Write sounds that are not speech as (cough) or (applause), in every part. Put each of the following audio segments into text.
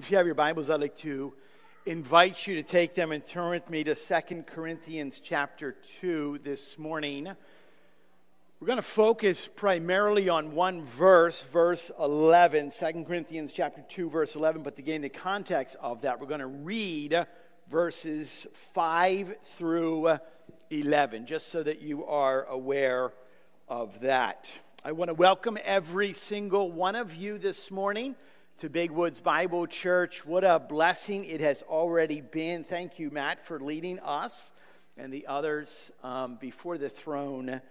if you have your Bibles, I'd like to invite you to take them and turn with me to 2 Corinthians chapter 2 this morning. We're going to focus primarily on one verse, verse 11, 2 Corinthians chapter 2, verse 11. But to gain the context of that, we're going to read verses 5 through 11, just so that you are aware of that. I want to welcome every single one of you this morning to Big Woods Bible Church. What a blessing it has already been. Thank you, Matt, for leading us and the others um, before the throne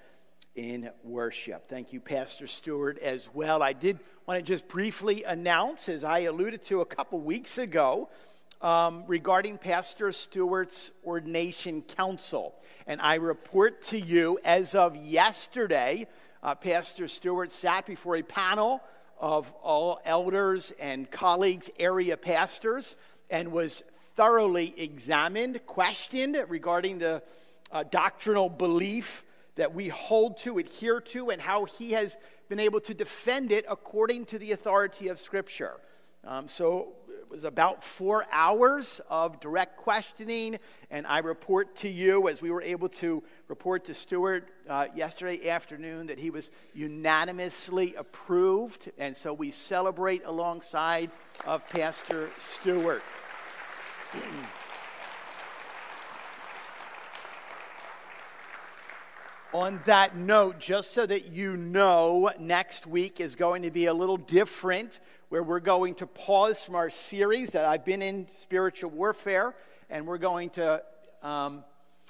in worship. Thank you, Pastor Stewart, as well. I did want to just briefly announce, as I alluded to a couple weeks ago, um, regarding Pastor Stewart's ordination council. And I report to you, as of yesterday, uh, Pastor Stewart sat before a panel of all elders and colleagues, area pastors, and was thoroughly examined, questioned regarding the uh, doctrinal belief that we hold to, adhere to, and how he has been able to defend it according to the authority of Scripture. Um, so was about four hours of direct questioning, and I report to you, as we were able to report to Stewart uh, yesterday afternoon, that he was unanimously approved, and so we celebrate alongside of Pastor Stewart. (clears throat) On that note, just so that you know, next week is going to be a little different where we're going to pause from our series that I've been in, Spiritual Warfare, and we're going to um,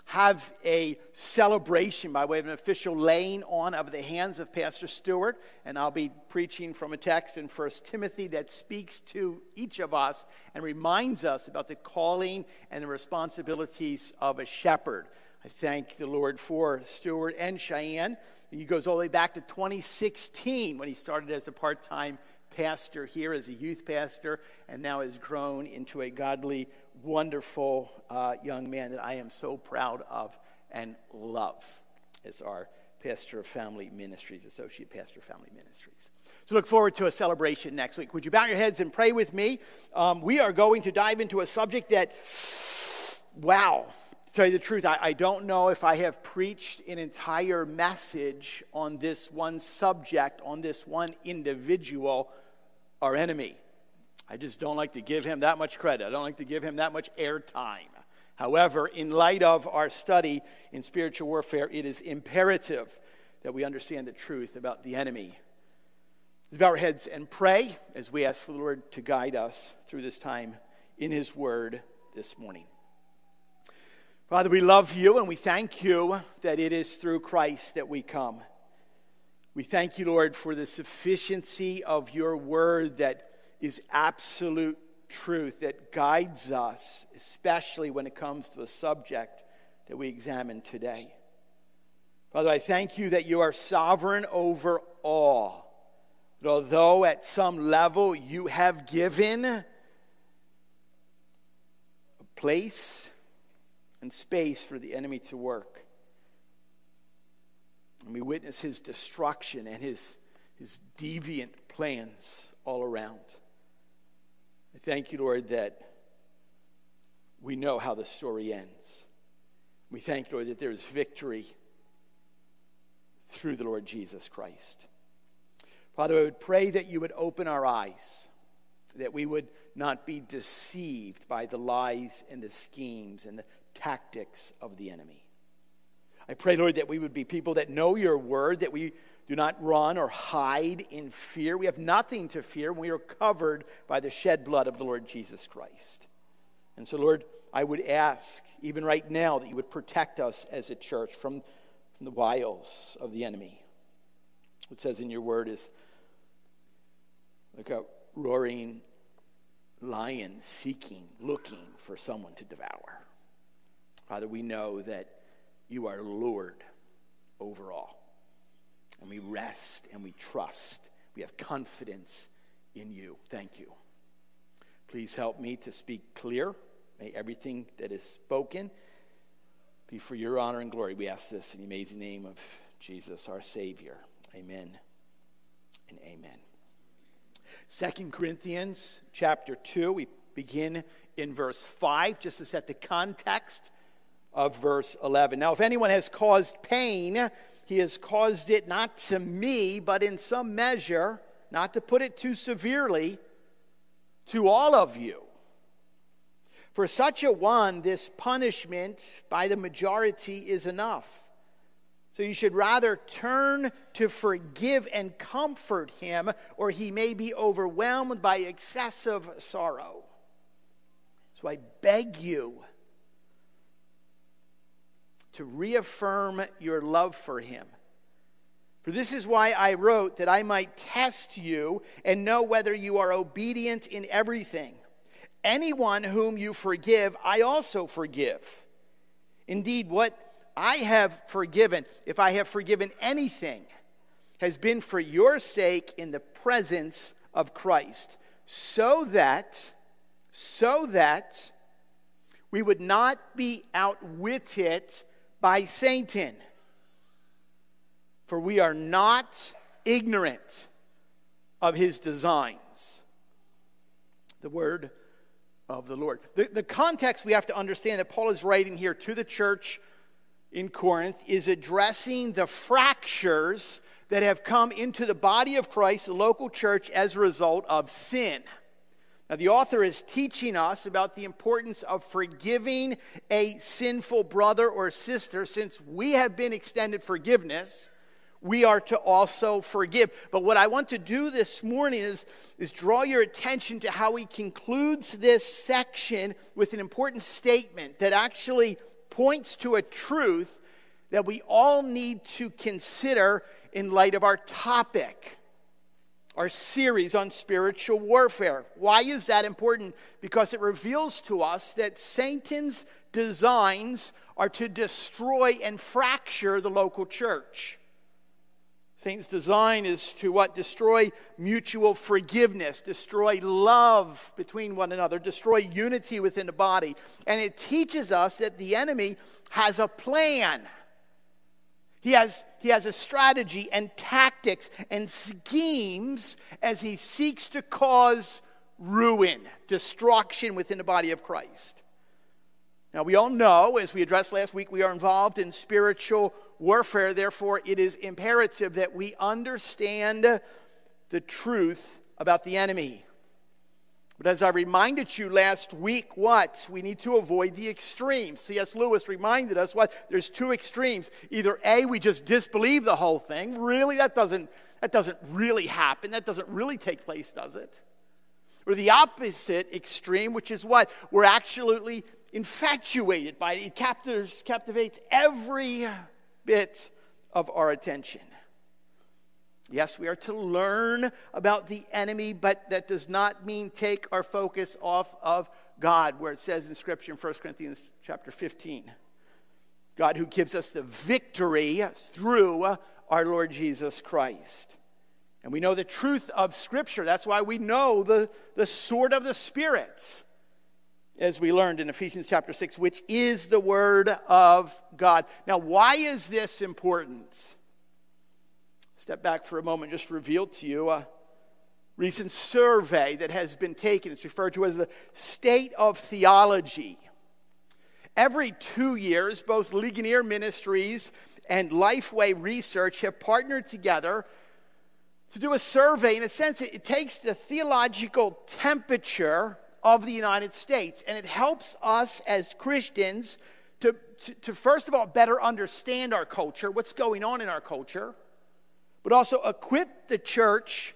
have a celebration by way of an official laying on of the hands of Pastor Stewart. And I'll be preaching from a text in 1 Timothy that speaks to each of us and reminds us about the calling and the responsibilities of a shepherd. I thank the Lord for Stewart and Cheyenne. He goes all the way back to 2016 when he started as a part time pastor here as a youth pastor and now has grown into a godly, wonderful uh, young man that I am so proud of and love as our pastor of family ministries, associate pastor of family ministries. So look forward to a celebration next week. Would you bow your heads and pray with me? Um, we are going to dive into a subject that, wow, to tell you the truth, I, I, don't know if I have preached an entire message on this one subject, on this one individual our enemy. I just don't like to give him that much credit. I don't like to give him that much airtime. However, in light of our study in spiritual warfare, it is imperative that we understand the truth about the enemy. Bow our heads and pray as we ask for the Lord to guide us through this time in His Word this morning. Father, we love you and we thank you that it is through Christ that we come. We thank you, Lord, for the sufficiency of your word that is absolute truth, that guides us, especially when it comes to a subject that we examine today. Father, I thank you that you are sovereign over all. That although at some level you have given a place and space for the enemy to work, and we witness his destruction and his, his deviant plans all around. I thank you, Lord, that we know how the story ends. We thank you, Lord, that there is victory through the Lord Jesus Christ. Father, I would pray that you would open our eyes, that we would not be deceived by the lies and the schemes and the tactics of the enemy. I pray, Lord, that we would be people that know your word, that we do not run or hide in fear. We have nothing to fear we are covered by the shed blood of the Lord Jesus Christ. And so, Lord, I would ask, even right now, that you would protect us as a church from, from the wiles of the enemy. What says in your word is like a roaring lion seeking, looking for someone to devour. Father, we know that you are Lord over all. And we rest and we trust. We have confidence in you. Thank you. Please help me to speak clear. May everything that is spoken be for your honor and glory. We ask this in the amazing name of Jesus, our Savior. Amen and amen. 2 Corinthians chapter 2, we begin in verse 5, just to set the context of verse 11. Now, if anyone has caused pain, he has caused it not to me, but in some measure, not to put it too severely, to all of you. For such a one, this punishment by the majority is enough. So you should rather turn to forgive and comfort him, or he may be overwhelmed by excessive sorrow. So I beg you to reaffirm your love for him. For this is why I wrote, that I might test you and know whether you are obedient in everything. Anyone whom you forgive, I also forgive. Indeed, what I have forgiven, if I have forgiven anything, has been for your sake in the presence of Christ, so that, so that we would not be outwitted by Satan. For we are not ignorant of his designs. The word of the Lord. The, the context we have to understand that Paul is writing here to the church in Corinth is addressing the fractures that have come into the body of Christ, the local church, as a result of sin. Now, the author is teaching us about the importance of forgiving a sinful brother or sister. Since we have been extended forgiveness, we are to also forgive. But what I want to do this morning is, is draw your attention to how he concludes this section with an important statement that actually points to a truth that we all need to consider in light of our topic our series on spiritual warfare. Why is that important? Because it reveals to us that Satan's designs are to destroy and fracture the local church. Satan's design is to what? Destroy mutual forgiveness, destroy love between one another, destroy unity within the body. And it teaches us that the enemy has a plan. He has, he has a strategy and tactics and schemes as he seeks to cause ruin, destruction within the body of Christ. Now, we all know, as we addressed last week, we are involved in spiritual warfare. Therefore, it is imperative that we understand the truth about the enemy. But as I reminded you last week, what? We need to avoid the extremes. C.S. Lewis reminded us what? There's two extremes. Either A, we just disbelieve the whole thing. Really? That doesn't, that doesn't really happen. That doesn't really take place, does it? Or the opposite extreme, which is what? We're absolutely infatuated by it. It captivates every bit of our attention. Yes, we are to learn about the enemy, but that does not mean take our focus off of God, where it says in Scripture in 1 Corinthians chapter 15 God who gives us the victory through our Lord Jesus Christ. And we know the truth of Scripture. That's why we know the, the sword of the Spirit, as we learned in Ephesians chapter 6, which is the Word of God. Now, why is this important? Step back for a moment, just revealed to you a recent survey that has been taken. It's referred to as the State of Theology. Every two years, both Ligonier Ministries and Lifeway Research have partnered together to do a survey. In a sense, it takes the theological temperature of the United States and it helps us as Christians to, to, to first of all, better understand our culture, what's going on in our culture but also equip the church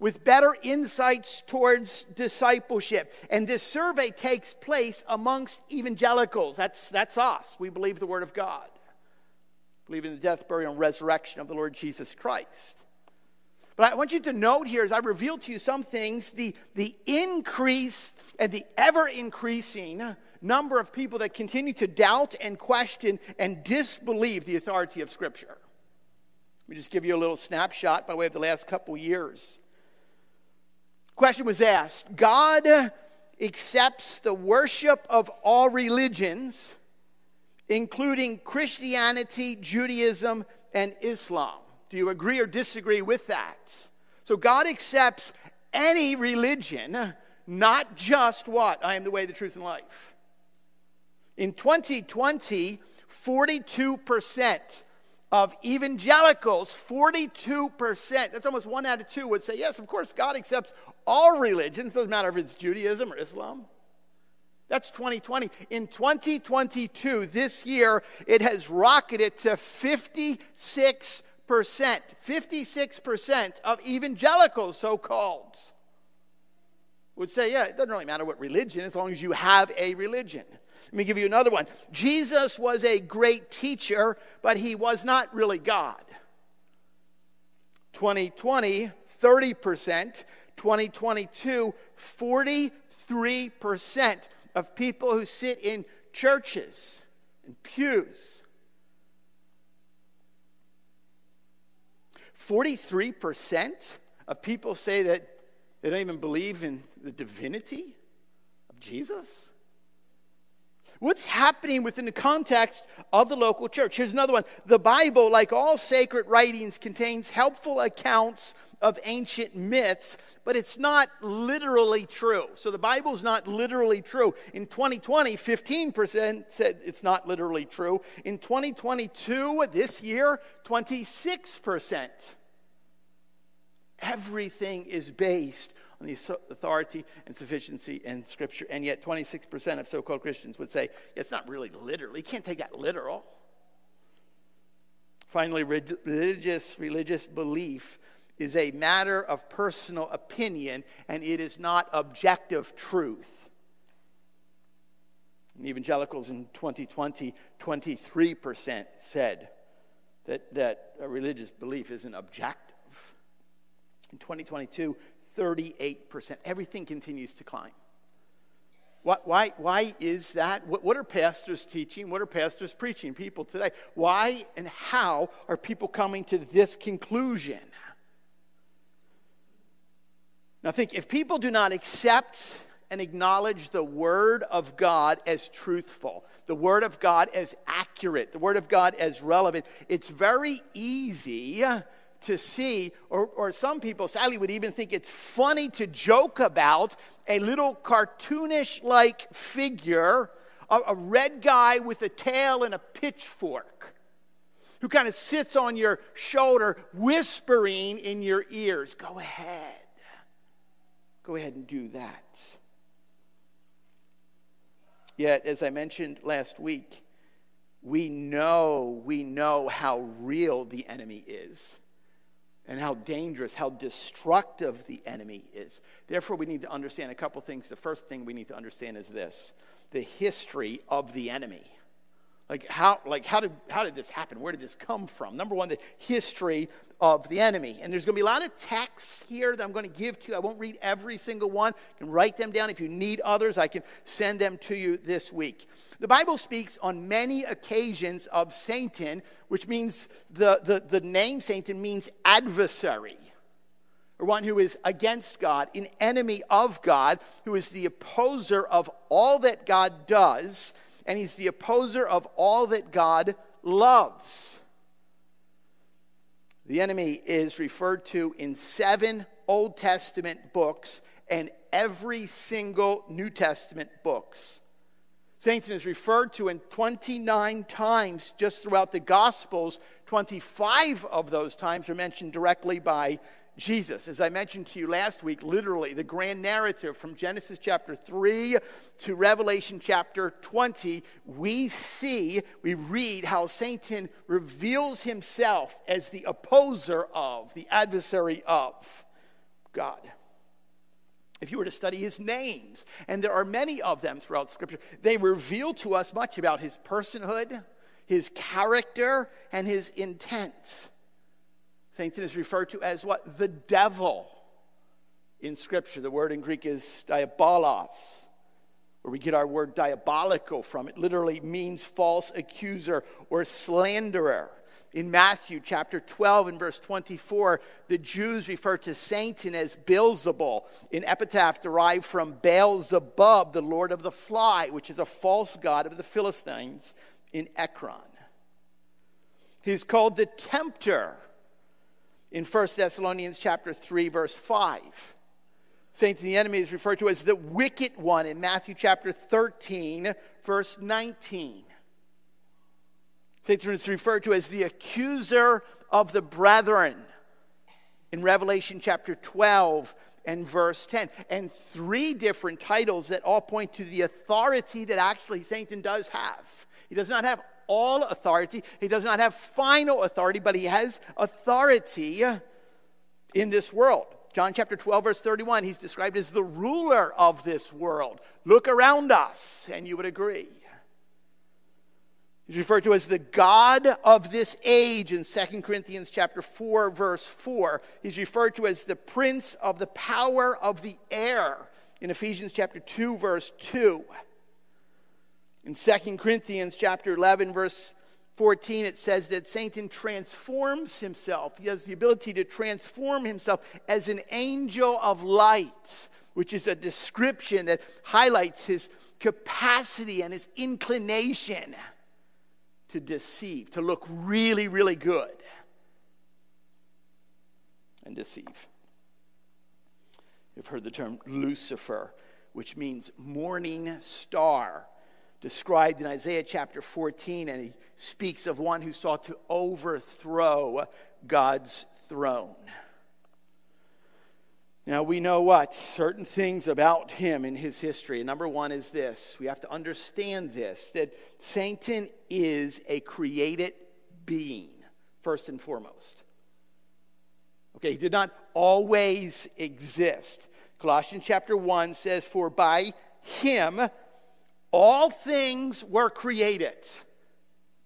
with better insights towards discipleship. And this survey takes place amongst evangelicals. That's, that's us. We believe the Word of God, believe in the death, burial, and resurrection of the Lord Jesus Christ. But I want you to note here, as I reveal to you some things, the, the increase and the ever increasing number of people that continue to doubt and question and disbelieve the authority of Scripture. Let me just give you a little snapshot by way of the last couple years. Question was asked God accepts the worship of all religions, including Christianity, Judaism, and Islam. Do you agree or disagree with that? So God accepts any religion, not just what? I am the way, the truth, and life. In 2020, 42% of evangelicals, 42%, that's almost one out of two, would say, yes, of course, God accepts all religions, doesn't matter if it's Judaism or Islam. That's 2020. In 2022, this year, it has rocketed to 56%. 56% of evangelicals, so called, would say, yeah, it doesn't really matter what religion, as long as you have a religion. Let me give you another one. Jesus was a great teacher, but he was not really God. 2020, 30%. 2022, 43% of people who sit in churches and pews. 43% of people say that they don't even believe in the divinity of Jesus. What's happening within the context of the local church? Here's another one. The Bible, like all sacred writings, contains helpful accounts of ancient myths, but it's not literally true. So the Bible's not literally true. In 2020, 15% said it's not literally true. In 2022, this year, 26%. Everything is based on the authority and sufficiency in Scripture. And yet, 26% of so called Christians would say it's not really literal. You can't take that literal. Finally, religious, religious belief is a matter of personal opinion and it is not objective truth. And evangelicals in 2020, 23% said that, that a religious belief isn't objective. In 2022, 38%. Everything continues to climb. Why, why, why is that? What, what are pastors teaching? What are pastors preaching people today? Why and how are people coming to this conclusion? Now, think if people do not accept and acknowledge the Word of God as truthful, the Word of God as accurate, the Word of God as relevant, it's very easy to see, or, or some people sadly would even think it's funny to joke about a little cartoonish like figure, a, a red guy with a tail and a pitchfork, who kind of sits on your shoulder, whispering in your ears, Go ahead. Go ahead and do that. Yet, as I mentioned last week, we know, we know how real the enemy is and how dangerous, how destructive the enemy is. Therefore, we need to understand a couple things. The first thing we need to understand is this the history of the enemy. Like how, like how did how did this happen? Where did this come from? Number one, the history of the enemy. And there's going to be a lot of texts here that I'm going to give to you. I won't read every single one. You can write them down. If you need others, I can send them to you this week. The Bible speaks on many occasions of Satan, which means the, the, the name Satan means adversary, or one who is against God, an enemy of God, who is the opposer of all that God does, and he's the opposer of all that God loves. The enemy is referred to in seven Old Testament books and every single New Testament books. Satan is referred to in 29 times just throughout the Gospels. 25 of those times are mentioned directly by Jesus. As I mentioned to you last week, literally, the grand narrative from Genesis chapter 3 to Revelation chapter 20, we see, we read how Satan reveals himself as the opposer of, the adversary of God if you were to study his names, and there are many of them throughout Scripture, they reveal to us much about his personhood, his character, and his intent. Satan is referred to as what? The devil in Scripture. The word in Greek is diabolos, where we get our word diabolical from. It literally means false accuser or slanderer. In Matthew chapter 12 and verse 24, the Jews refer to Satan as Beelzebul, an epitaph derived from Beelzebub, the lord of the fly, which is a false god of the Philistines in Ekron. He's called the tempter in 1 Thessalonians chapter 3 verse 5. Satan, the enemy, is referred to as the wicked one in Matthew chapter 13, verse 19. Satan is referred to as the accuser of the brethren in Revelation chapter 12 and verse 10. And three different titles that all point to the authority that actually Satan does have. He does not have all authority, he does not have final authority, but he has authority in this world. John chapter 12, verse 31, he's described as the ruler of this world. Look around us, and you would agree. He's referred to as the God of this age in 2 Corinthians chapter 4 verse 4. He's referred to as the prince of the power of the air in Ephesians chapter 2 verse 2. In 2 Corinthians chapter 11 verse 14 it says that Satan transforms himself. He has the ability to transform himself as an angel of light, which is a description that highlights his capacity and his inclination to deceive, to look really, really good and deceive. You've heard the term Lucifer, which means morning star, described in Isaiah chapter 14, and he speaks of one who sought to overthrow God's throne. Now, we know what? Certain things about him in his history. Number one is this we have to understand this that Satan is a created being, first and foremost. Okay, he did not always exist. Colossians chapter 1 says, For by him all things were created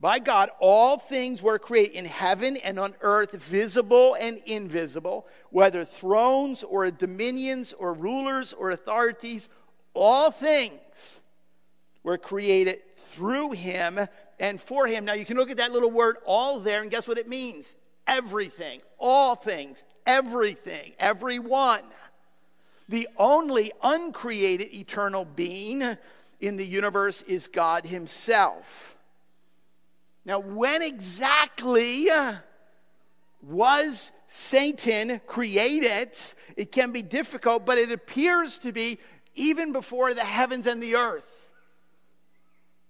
by God, all things were created in heaven and on earth, visible and invisible, whether thrones or dominions or rulers or authorities, all things were created through him and for him. Now you can look at that little word all there, and guess what it means? Everything, all things, everything, everyone. The only uncreated eternal being in the universe is God Himself. Now, when exactly uh, was Satan created? It can be difficult, but it appears to be even before the heavens and the earth.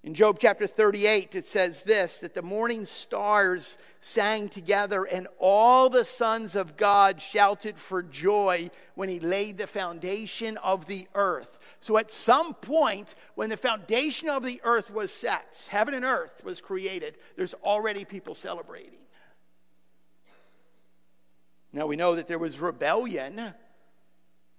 In Job chapter 38, it says this that the morning stars sang together, and all the sons of God shouted for joy when he laid the foundation of the earth. So at some point, when the foundation of the earth was set, heaven and earth was created, there's already people celebrating. Now we know that there was rebellion.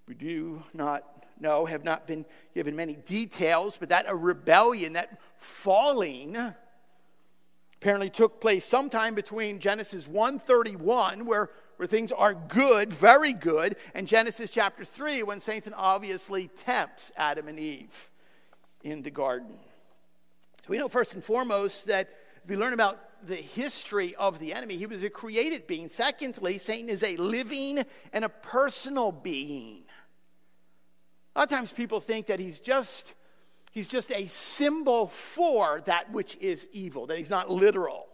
We do not know, have not been given many details, but that a rebellion, that falling, apparently took place sometime between Genesis 131, where where things are good, very good, and Genesis chapter 3, when Satan obviously tempts Adam and Eve in the garden. So we know first and foremost that we learn about the history of the enemy. He was a created being. Secondly, Satan is a living and a personal being. A lot of times people think that he's just he's just a symbol for that which is evil, that he's not literal.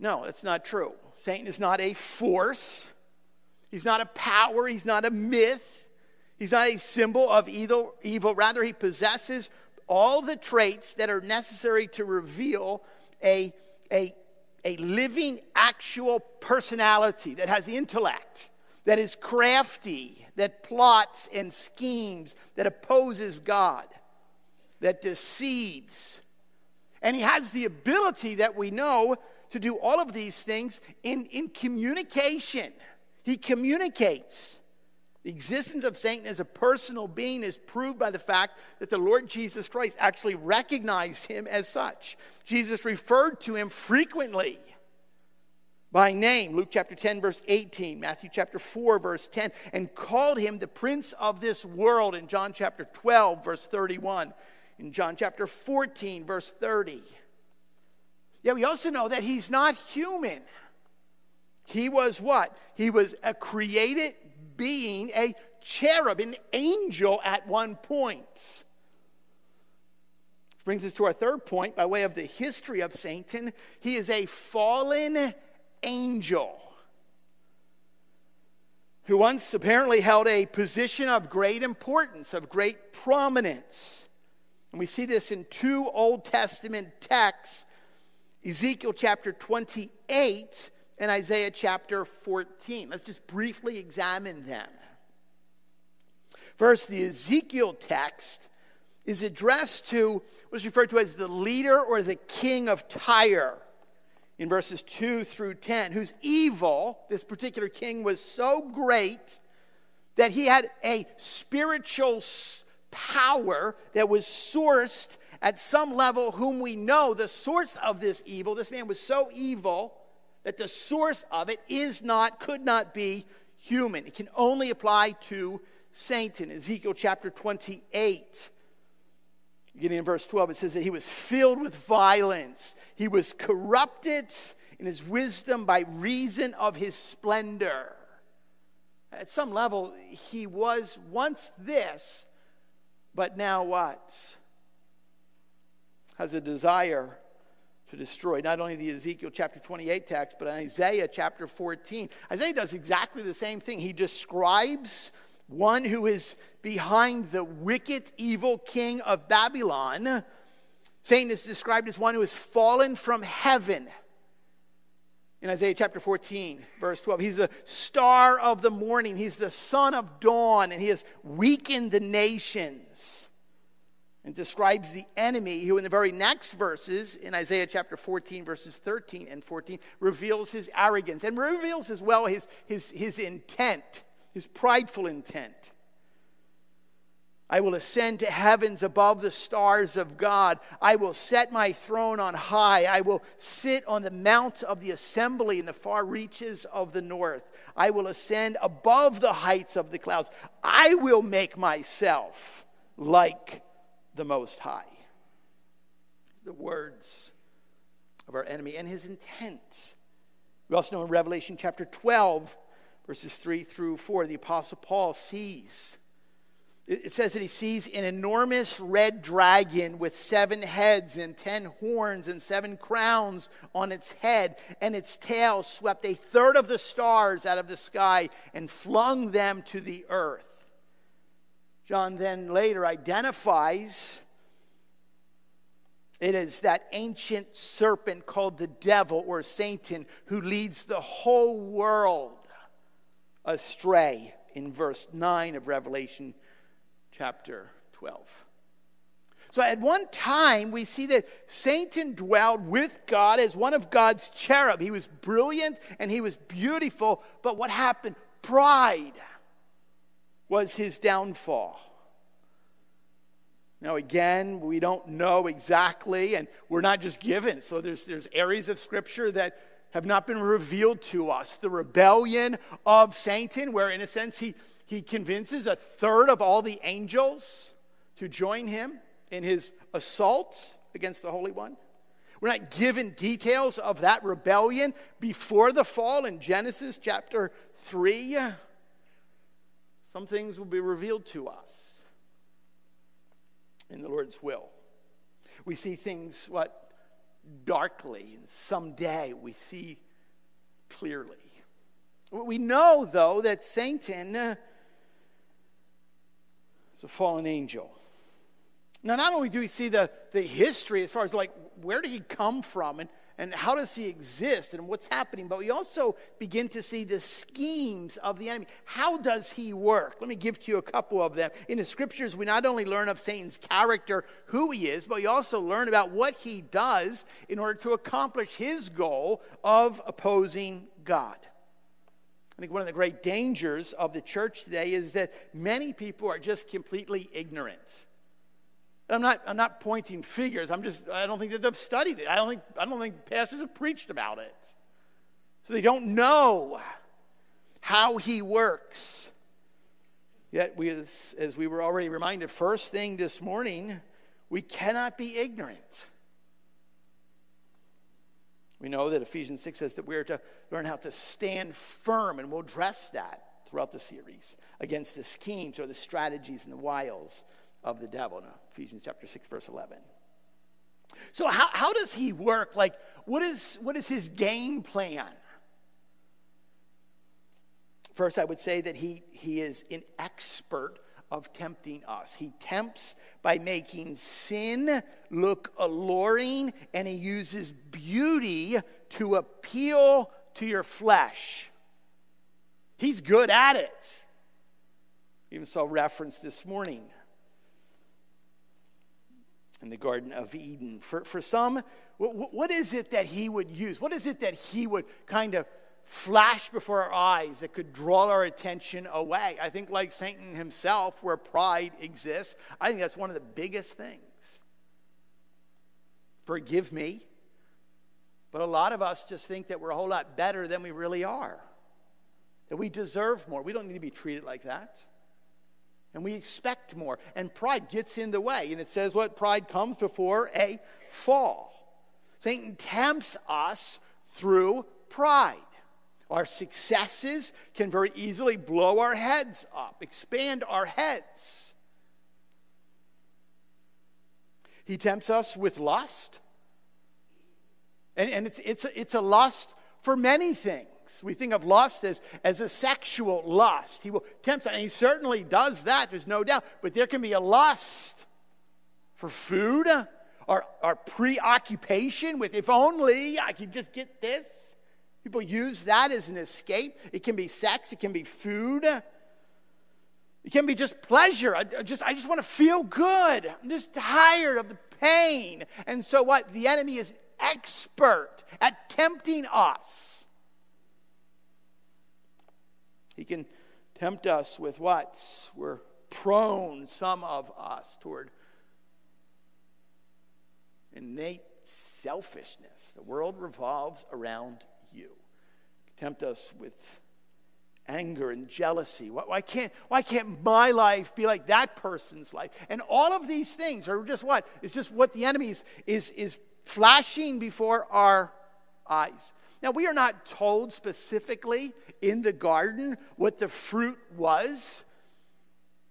No, that's not true. Satan is not a force, he's not a power, he's not a myth, he's not a symbol of evil. evil. Rather, he possesses all the traits that are necessary to reveal a, a, a living, actual personality that has intellect, that is crafty, that plots and schemes, that opposes God, that deceives. And he has the ability that we know to do all of these things in, in communication. He communicates. The existence of Satan as a personal being is proved by the fact that the Lord Jesus Christ actually recognized him as such. Jesus referred to him frequently by name, Luke chapter 10, verse 18, Matthew chapter 4, verse 10, and called him the prince of this world in John chapter 12, verse 31, in John chapter 14, verse 30. Yet we also know that he's not human. He was what? He was a created being, a cherub, an angel at one point. Which brings us to our third point by way of the history of Satan. He is a fallen angel. who once apparently held a position of great importance, of great prominence. And we see this in two Old Testament texts Ezekiel chapter 28 and Isaiah chapter 14. Let's just briefly examine them. First, the Ezekiel text is addressed to what is referred to as the leader or the king of Tyre in verses 2 through 10, whose evil, this particular king, was so great that he had a spiritual power that was sourced at some level, whom we know the source of this evil. This man was so evil that the source of it is not, could not be human. It can only apply to Satan. Ezekiel chapter 28 Beginning in verse 12, it says that he was filled with violence. He was corrupted in his wisdom by reason of his splendor. At some level, he was once this, but now what? Has a desire to destroy not only the Ezekiel chapter 28 text, but Isaiah chapter 14. Isaiah does exactly the same thing. He describes one who is behind the wicked, evil king of Babylon. Satan is described as one who has fallen from heaven. In Isaiah chapter 14, verse 12, he's the star of the morning, he's the son of dawn, and he has weakened the nations. And describes the enemy who, in the very next verses, in Isaiah chapter 14, verses 13 and 14, reveals his arrogance and reveals as well his, his, his intent his prideful intent. I will ascend to heavens above the stars of God. I will set my throne on high. I will sit on the mount of the assembly in the far reaches of the north. I will ascend above the heights of the clouds. I will make myself like the Most High. The words of our enemy and his intent. We also know in Revelation chapter 12 verses 3 through 4, the Apostle Paul sees. It says that he sees an enormous red dragon with seven heads and ten horns and seven crowns on its head, and its tail swept a third of the stars out of the sky and flung them to the earth. John then later identifies it is that ancient serpent called the devil or Satan who leads the whole world astray in verse 9 of Revelation chapter 12. So at one time, we see that Satan dwelled with God as one of God's cherub. He was brilliant and he was beautiful, but what happened? Pride was his downfall. Now, again, we don't know exactly, and we're not just given. So there's, there's areas of Scripture that have not been revealed to us. The rebellion of Satan, where in a sense he, he convinces a third of all the angels to join him in his assault against the Holy One. We're not given details of that rebellion before the fall in Genesis chapter 3. Some things will be revealed to us in the Lord's will. We see things, what darkly, and someday we see clearly. We know, though, that Satan uh, is a fallen angel. Now, not only do we see the, the history as far as like where did he come from and and how does he exist and what's happening, but we also begin to see the schemes of the enemy. How does he work? Let me give to you a couple of them. In the scriptures, we not only learn of Satan's character, who he is, but we also learn about what he does in order to accomplish his goal of opposing God. I think one of the great dangers of the church today is that many people are just completely ignorant. I'm not, I'm not pointing figures. I'm just, I don't think that they've studied it. I don't think, I don't think pastors have preached about it. So they don't know how he works. Yet, we, as, as we were already reminded, first thing this morning, we cannot be ignorant. We know that Ephesians 6 says that we are to learn how to stand firm, and we'll address that throughout the series against the schemes or the strategies and the wiles of the devil in Ephesians chapter 6, verse 11. So, how, how does he work? Like, what is, what is his game plan? First, I would say that he, he is an expert of tempting us. He tempts by making sin look alluring, and he uses beauty to appeal to your flesh. He's good at it. Even saw reference this morning in the Garden of Eden. For, for some, what, what is it that he would use? What is it that he would kind of flash before our eyes that could draw our attention away. I think, like Satan himself, where pride exists, I think that's one of the biggest things. Forgive me, but a lot of us just think that we're a whole lot better than we really are, that we deserve more. We don't need to be treated like that. And we expect more. And pride gets in the way. And it says what pride comes before a fall. Satan tempts us through pride. Our successes can very easily blow our heads up, expand our heads. He tempts us with lust. And, and it's, it's, it's a lust for many things. We think of lust as, as a sexual lust. He will tempt and he certainly does that, there's no doubt. But there can be a lust for food, or, or preoccupation with, if only I could just get this. People use that as an escape. It can be sex, it can be food. It can be just pleasure. I just, I just want to feel good. I'm just tired of the pain. And so, what? The enemy is expert at tempting us. He can tempt us with what? We're prone, some of us, toward innate selfishness. The world revolves around you. Tempt us with anger and jealousy. Why can't, why can't my life be like that person's life? And all of these things are just what? It's just what the enemy is, is, is flashing before our eyes. Now, we are not told specifically in the garden what the fruit was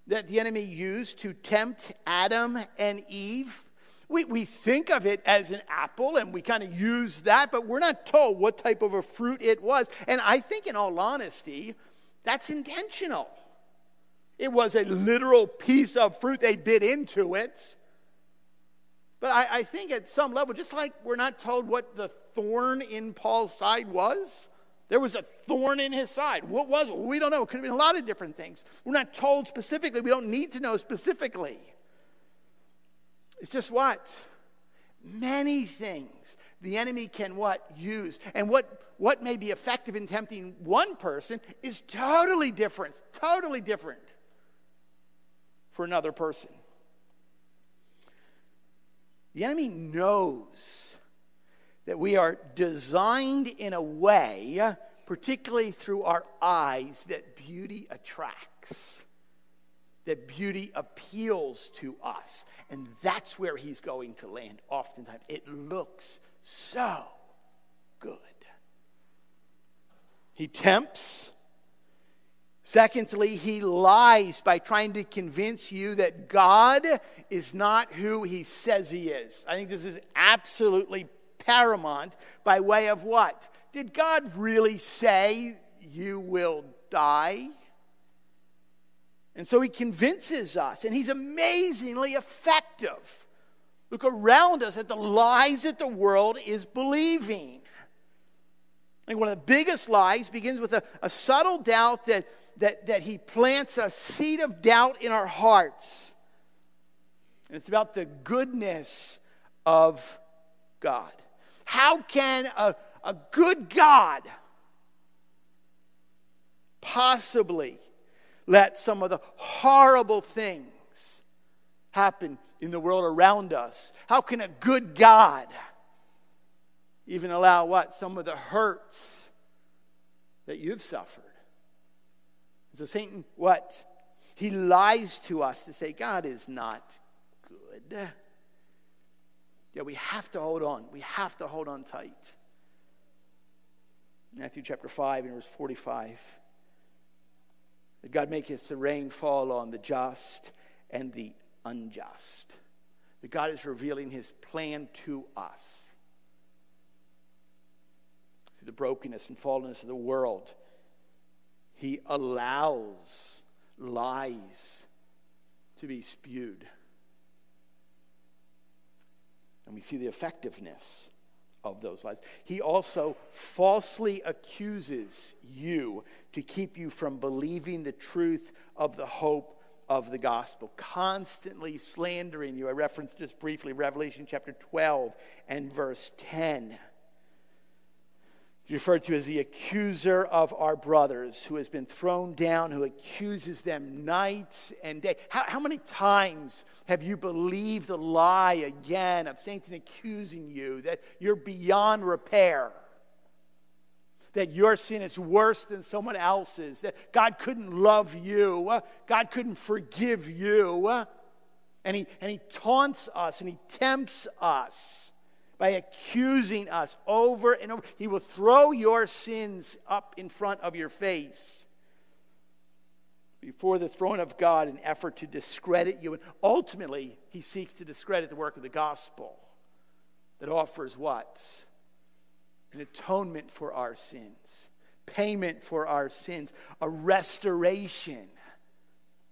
that the enemy used to tempt Adam and Eve. We, we think of it as an apple and we kind of use that, but we're not told what type of a fruit it was. And I think, in all honesty, that's intentional. It was a literal piece of fruit, they bit into it. But I, I, think at some level, just like we're not told what the thorn in Paul's side was, there was a thorn in his side. What was it? We don't know. It could have been a lot of different things. We're not told specifically. We don't need to know specifically. It's just what? Many things the enemy can what? Use. And what, what may be effective in tempting one person is totally different, totally different for another person. The enemy knows that we are designed in a way, particularly through our eyes, that beauty attracts that beauty appeals to us. And that's where he's going to land oftentimes. It looks so good. He tempts. Secondly, he lies by trying to convince you that God is not who he says he is. I think this is absolutely paramount by way of what? Did God really say you will die? And so he convinces us, and he's amazingly effective. Look around us at the lies that the world is believing. Think one of the biggest lies begins with a, a subtle doubt that, that, that he plants a seed of doubt in our hearts. And it's about the goodness of God. How can a, a good God possibly let some of the horrible things happen in the world around us? How can a good God even allow what? Some of the hurts that you've suffered. So Satan, what? He lies to us to say God is not good. Yeah, we have to hold on. We have to hold on tight. Matthew chapter 5 and verse 45 that God maketh the rain fall on the just and the unjust. That God is revealing his plan to us. Through the brokenness and fallenness of the world, he allows lies to be spewed. And we see the effectiveness of those lies. He also falsely accuses you to keep you from believing the truth of the hope of the gospel, constantly slandering you. I referenced just briefly Revelation chapter 12 and verse 10 referred to as the accuser of our brothers, who has been thrown down, who accuses them night and day. How, how many times have you believed the lie again of Satan accusing you that you're beyond repair? That your sin is worse than someone else's, that God couldn't love you, God couldn't forgive you. And he, and he taunts us and he tempts us by accusing us over and over. He will throw your sins up in front of your face before the throne of God in effort to discredit you. And ultimately, he seeks to discredit the work of the gospel that offers what? An atonement for our sins, payment for our sins, a restoration,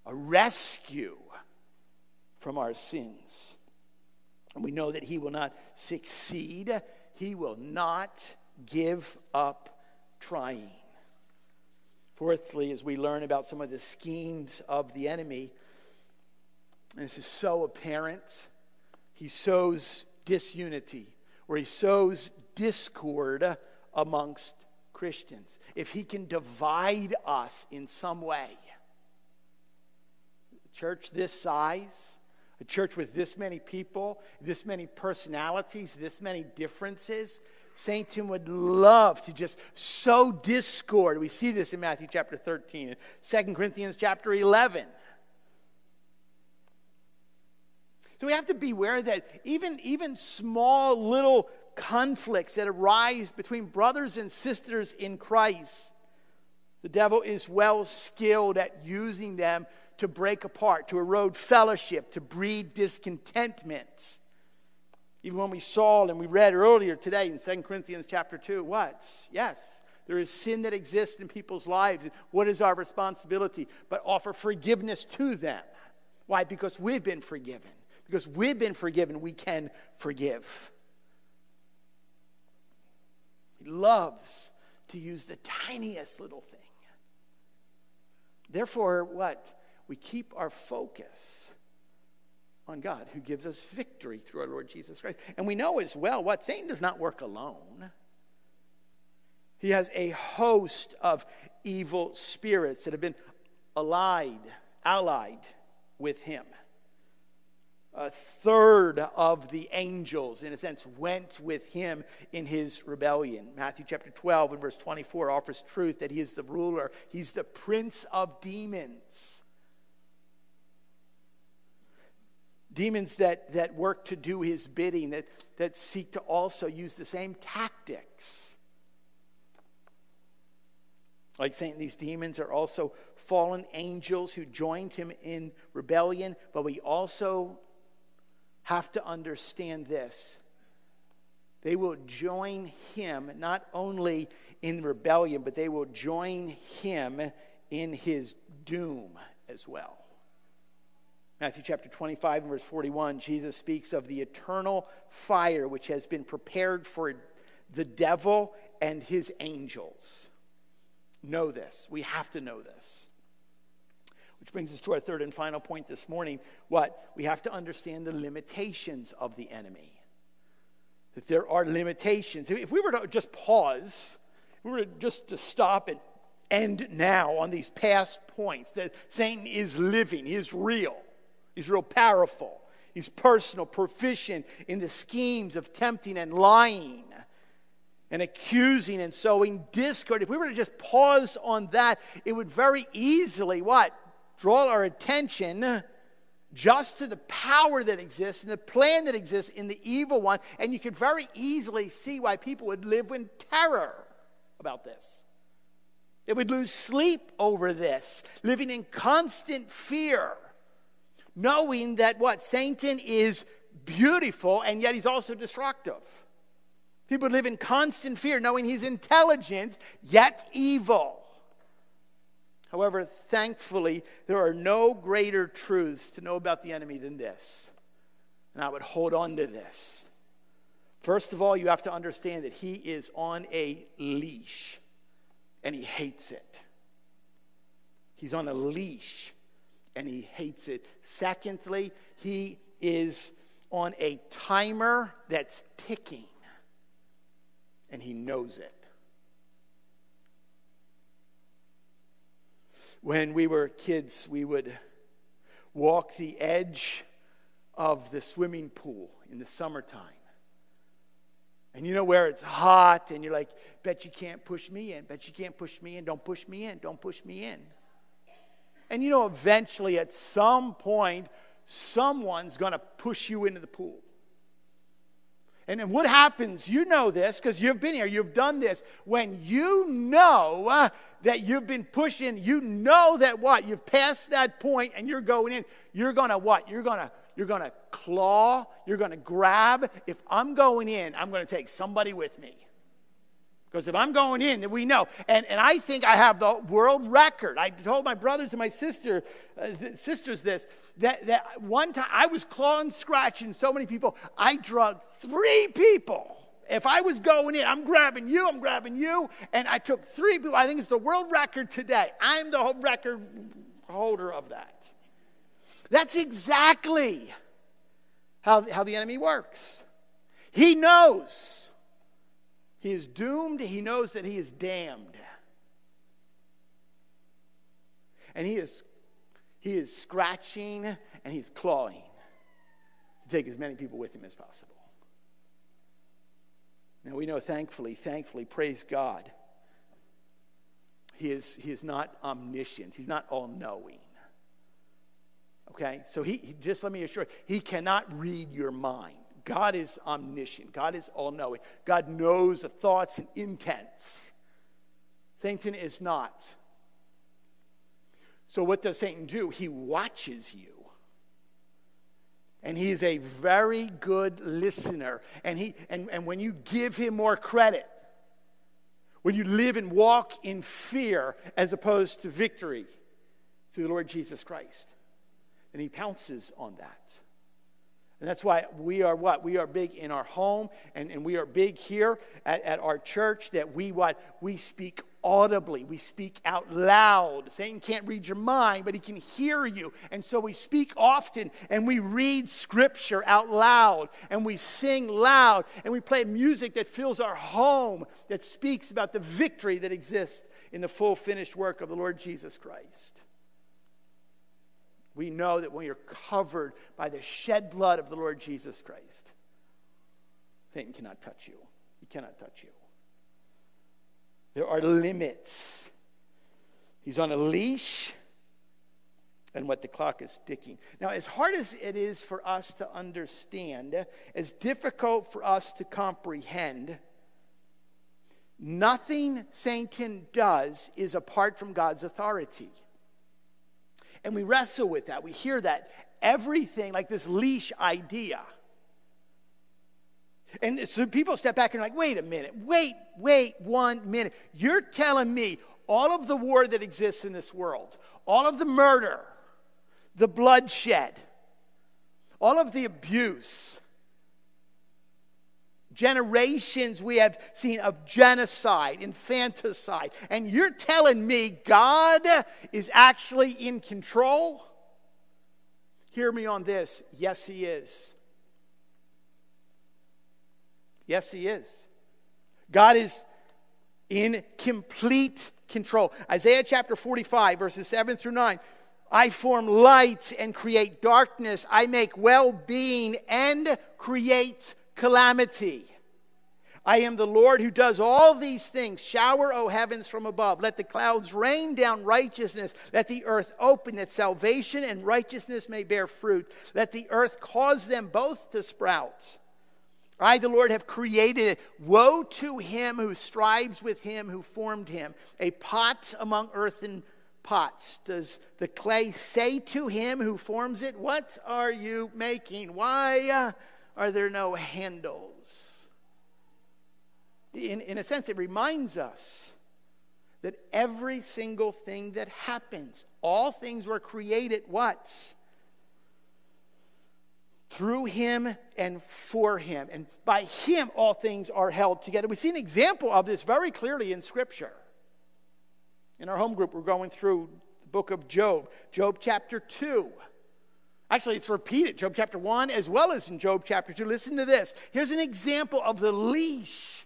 a rescue from our sins. And we know that he will not succeed, he will not give up trying. Fourthly, as we learn about some of the schemes of the enemy, and this is so apparent, he sows disunity, or he sows discord amongst Christians. If he can divide us in some way, church this size, a church with this many people, this many personalities, this many differences. Satan would love to just sow discord. We see this in Matthew chapter 13 and 2 Corinthians chapter 11. So we have to beware that even, even small little conflicts that arise between brothers and sisters in Christ, the devil is well skilled at using them to break apart, to erode fellowship, to breed discontentment. Even when we saw and we read earlier today in 2 Corinthians chapter 2, what? Yes, there is sin that exists in people's lives. What is our responsibility? But offer forgiveness to them. Why? Because we've been forgiven. Because we've been forgiven, we can forgive. He loves to use the tiniest little thing. Therefore, what? We keep our focus on God who gives us victory through our Lord Jesus Christ. And we know as well what Satan does not work alone. He has a host of evil spirits that have been allied, allied with him a third of the angels, in a sense, went with him in his rebellion. Matthew chapter 12 and verse 24 offers truth that he is the ruler, he's the prince of demons. Demons that, that work to do his bidding, that, that seek to also use the same tactics. Like saying these demons are also fallen angels who joined him in rebellion, but we also have to understand this. They will join him not only in rebellion, but they will join him in his doom as well. Matthew chapter 25 and verse 41, Jesus speaks of the eternal fire which has been prepared for the devil and his angels. Know this. We have to know this. Which brings us to our third and final point this morning. What? We have to understand the limitations of the enemy. That there are limitations. If we were to just pause, we were just to stop and end now on these past points, that Satan is living, he is real He's real powerful. He's personal, proficient in the schemes of tempting and lying and accusing and sowing discord. If we were to just pause on that, it would very easily what? Draw our attention just to the power that exists and the plan that exists in the evil one. And you could very easily see why people would live in terror about this. They would lose sleep over this, living in constant fear knowing that what? Satan is beautiful and yet he's also destructive. People live in constant fear, knowing he's intelligent yet evil. However, thankfully, there are no greater truths to know about the enemy than this. And I would hold on to this. First of all, you have to understand that he is on a leash and he hates it. He's on a leash and he hates it. Secondly, he is on a timer that's ticking and he knows it. When we were kids, we would walk the edge of the swimming pool in the summertime. And you know where it's hot, and you're like, bet you can't push me in, bet you can't push me in, don't push me in, don't push me in. And you know, eventually, at some point, someone's going to push you into the pool. And then what happens, you know this because you've been here, you've done this. When you know uh, that you've been pushing, you know that what? You've passed that point and you're going in, you're going to what? You're going to you're going to claw, you're going to grab. If I'm going in, I'm going to take somebody with me. Because if I'm going in, then we know. And, and I think I have the world record. I told my brothers and my sister, uh, sisters this that, that one time I was clawing, scratching so many people, I drugged three people. If I was going in, I'm grabbing you, I'm grabbing you, and I took three people. I think it's the world record today. I'm the record holder of that. That's exactly how, how the enemy works. He knows he is doomed, he knows that he is damned. And he is, he is scratching and he's clawing to take as many people with him as possible. Now we know, thankfully, thankfully, praise God, he is, he is not omniscient, he's not all knowing. Okay? So he, he, just let me assure you, he cannot read your mind. God is omniscient. God is all knowing. God knows the thoughts and intents. Satan is not. So, what does Satan do? He watches you. And he is a very good listener. And, he, and, and when you give him more credit, when you live and walk in fear as opposed to victory through the Lord Jesus Christ, and he pounces on that. And that's why we are what? We are big in our home and, and we are big here at, at our church that we what? We speak audibly. We speak out loud. Satan can't read your mind, but he can hear you. And so we speak often and we read scripture out loud and we sing loud and we play music that fills our home that speaks about the victory that exists in the full finished work of the Lord Jesus Christ. We know that when you're covered by the shed blood of the Lord Jesus Christ, Satan cannot touch you. He cannot touch you. There are limits. He's on a leash, and what the clock is ticking. Now, as hard as it is for us to understand, as difficult for us to comprehend, nothing Satan does is apart from God's authority. And we wrestle with that. We hear that everything, like this leash idea. And so people step back and are like, wait a minute, wait, wait one minute. You're telling me all of the war that exists in this world, all of the murder, the bloodshed, all of the abuse, generations we have seen of genocide, infanticide, and you're telling me God is actually in control? Hear me on this. Yes, He is. Yes, He is. God is in complete control. Isaiah chapter 45, verses 7 through 9. I form light and create darkness. I make well being and create calamity. I am the Lord who does all these things. Shower, O heavens, from above. Let the clouds rain down righteousness. Let the earth open, that salvation and righteousness may bear fruit. Let the earth cause them both to sprout. I, the Lord, have created it. Woe to him who strives with him who formed him, a pot among earthen pots. Does the clay say to him who forms it, What are you making? Why? Uh, are there no handles? In, in a sense, it reminds us that every single thing that happens, all things were created what? Through him and for him. And by him, all things are held together. We see an example of this very clearly in Scripture. In our home group, we're going through the book of Job, Job chapter 2. Actually, it's repeated, Job chapter 1 as well as in Job chapter 2. Listen to this. Here's an example of the leash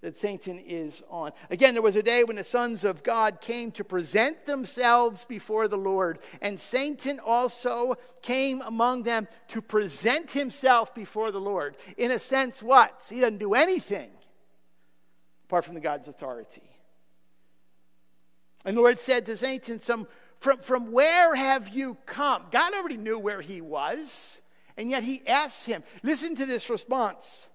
that Satan is on. Again, there was a day when the sons of God came to present themselves before the Lord, and Satan also came among them to present himself before the Lord. In a sense, what? He doesn't do anything apart from the God's authority. And the Lord said to Satan, Some from, from where have you come? God already knew where he was, and yet he asks him. Listen to this response.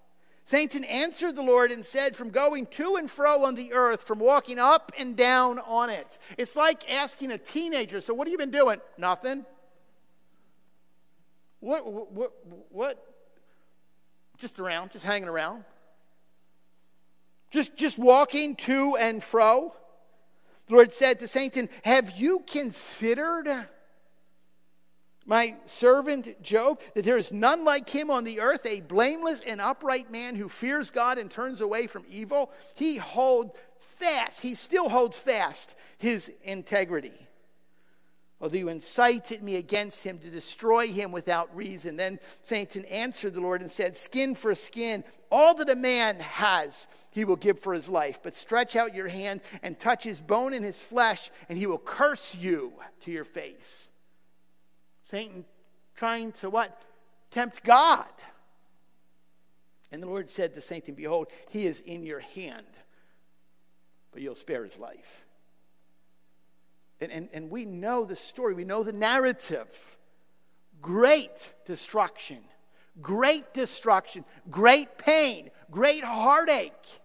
Satan answered the Lord and said, From going to and fro on the earth, from walking up and down on it. It's like asking a teenager, So what have you been doing? Nothing. What, what, what? Just around, just hanging around. Just, just walking to and fro. The Lord said to Satan, Have you considered my servant Job, that there is none like him on the earth, a blameless and upright man who fears God and turns away from evil? He hold fast, he still holds fast his integrity. Although you incited me against him to destroy him without reason. Then Satan answered the Lord and said, Skin for skin, all that a man has, he will give for his life. But stretch out your hand and touch his bone and his flesh, and he will curse you to your face. Satan trying to what? Tempt God. And the Lord said to Satan, Behold, he is in your hand, but you'll spare his life. And, and, and we know the story, we know the narrative. Great destruction, great destruction, great pain, great heartache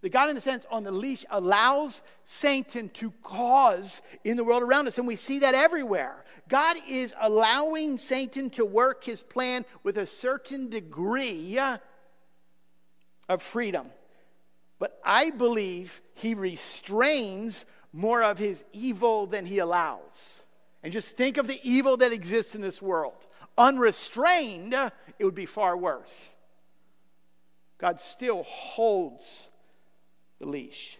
that God, in a sense, on the leash allows Satan to cause in the world around us. And we see that everywhere. God is allowing Satan to work his plan with a certain degree of freedom. But I believe he restrains more of his evil than he allows. And just think of the evil that exists in this world. Unrestrained, it would be far worse. God still holds the leash.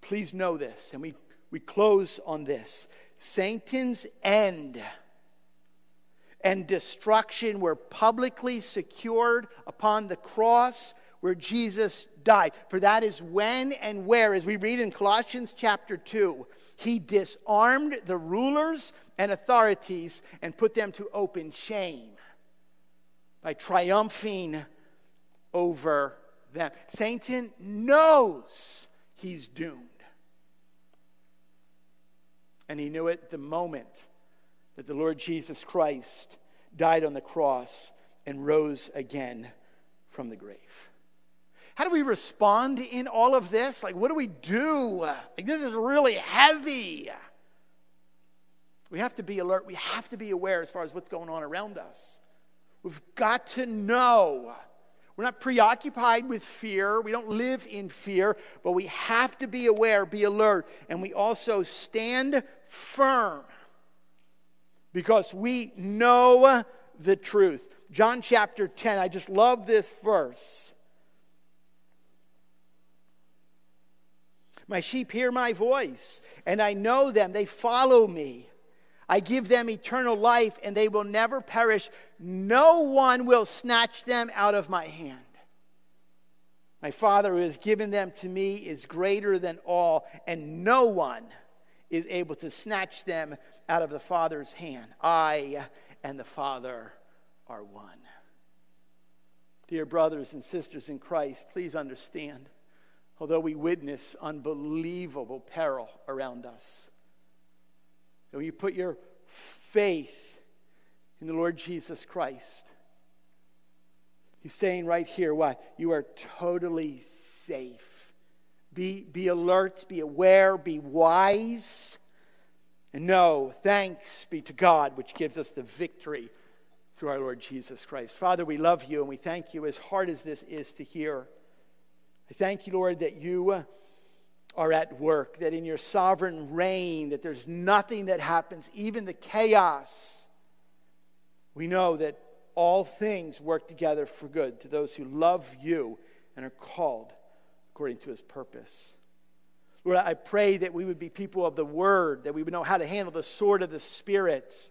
Please know this, and we, we close on this. Satan's end and destruction were publicly secured upon the cross where Jesus died. For that is when and where, as we read in Colossians chapter 2, he disarmed the rulers and authorities and put them to open shame by triumphing over them. Satan knows he's doomed. And he knew it the moment that the Lord Jesus Christ died on the cross and rose again from the grave. How do we respond in all of this? Like, what do we do? Like, this is really heavy. We have to be alert. We have to be aware as far as what's going on around us. We've got to know we're not preoccupied with fear. We don't live in fear, but we have to be aware, be alert, and we also stand firm because we know the truth. John chapter 10, I just love this verse. My sheep hear my voice, and I know them. They follow me. I give them eternal life, and they will never perish. No one will snatch them out of my hand. My Father, who has given them to me, is greater than all, and no one is able to snatch them out of the Father's hand. I and the Father are one. Dear brothers and sisters in Christ, please understand, although we witness unbelievable peril around us, when you put your faith in the Lord Jesus Christ, he's saying right here what? You are totally safe. Be, be alert, be aware, be wise. And know, thanks be to God, which gives us the victory through our Lord Jesus Christ. Father, we love you and we thank you as hard as this is to hear. I thank you, Lord, that you uh, are at work, that in your sovereign reign, that there's nothing that happens, even the chaos. We know that all things work together for good to those who love you and are called according to his purpose. Lord, I pray that we would be people of the word, that we would know how to handle the sword of the Spirit.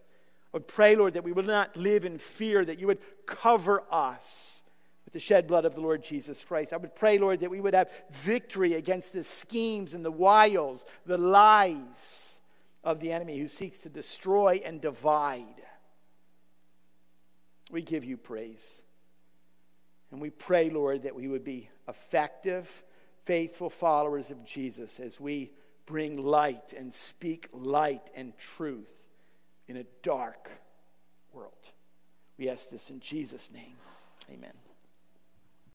I pray, Lord, that we would not live in fear, that you would cover us with the shed blood of the Lord Jesus Christ. I would pray, Lord, that we would have victory against the schemes and the wiles, the lies of the enemy who seeks to destroy and divide. We give you praise. And we pray, Lord, that we would be effective, faithful followers of Jesus as we bring light and speak light and truth in a dark world. We ask this in Jesus' name. Amen.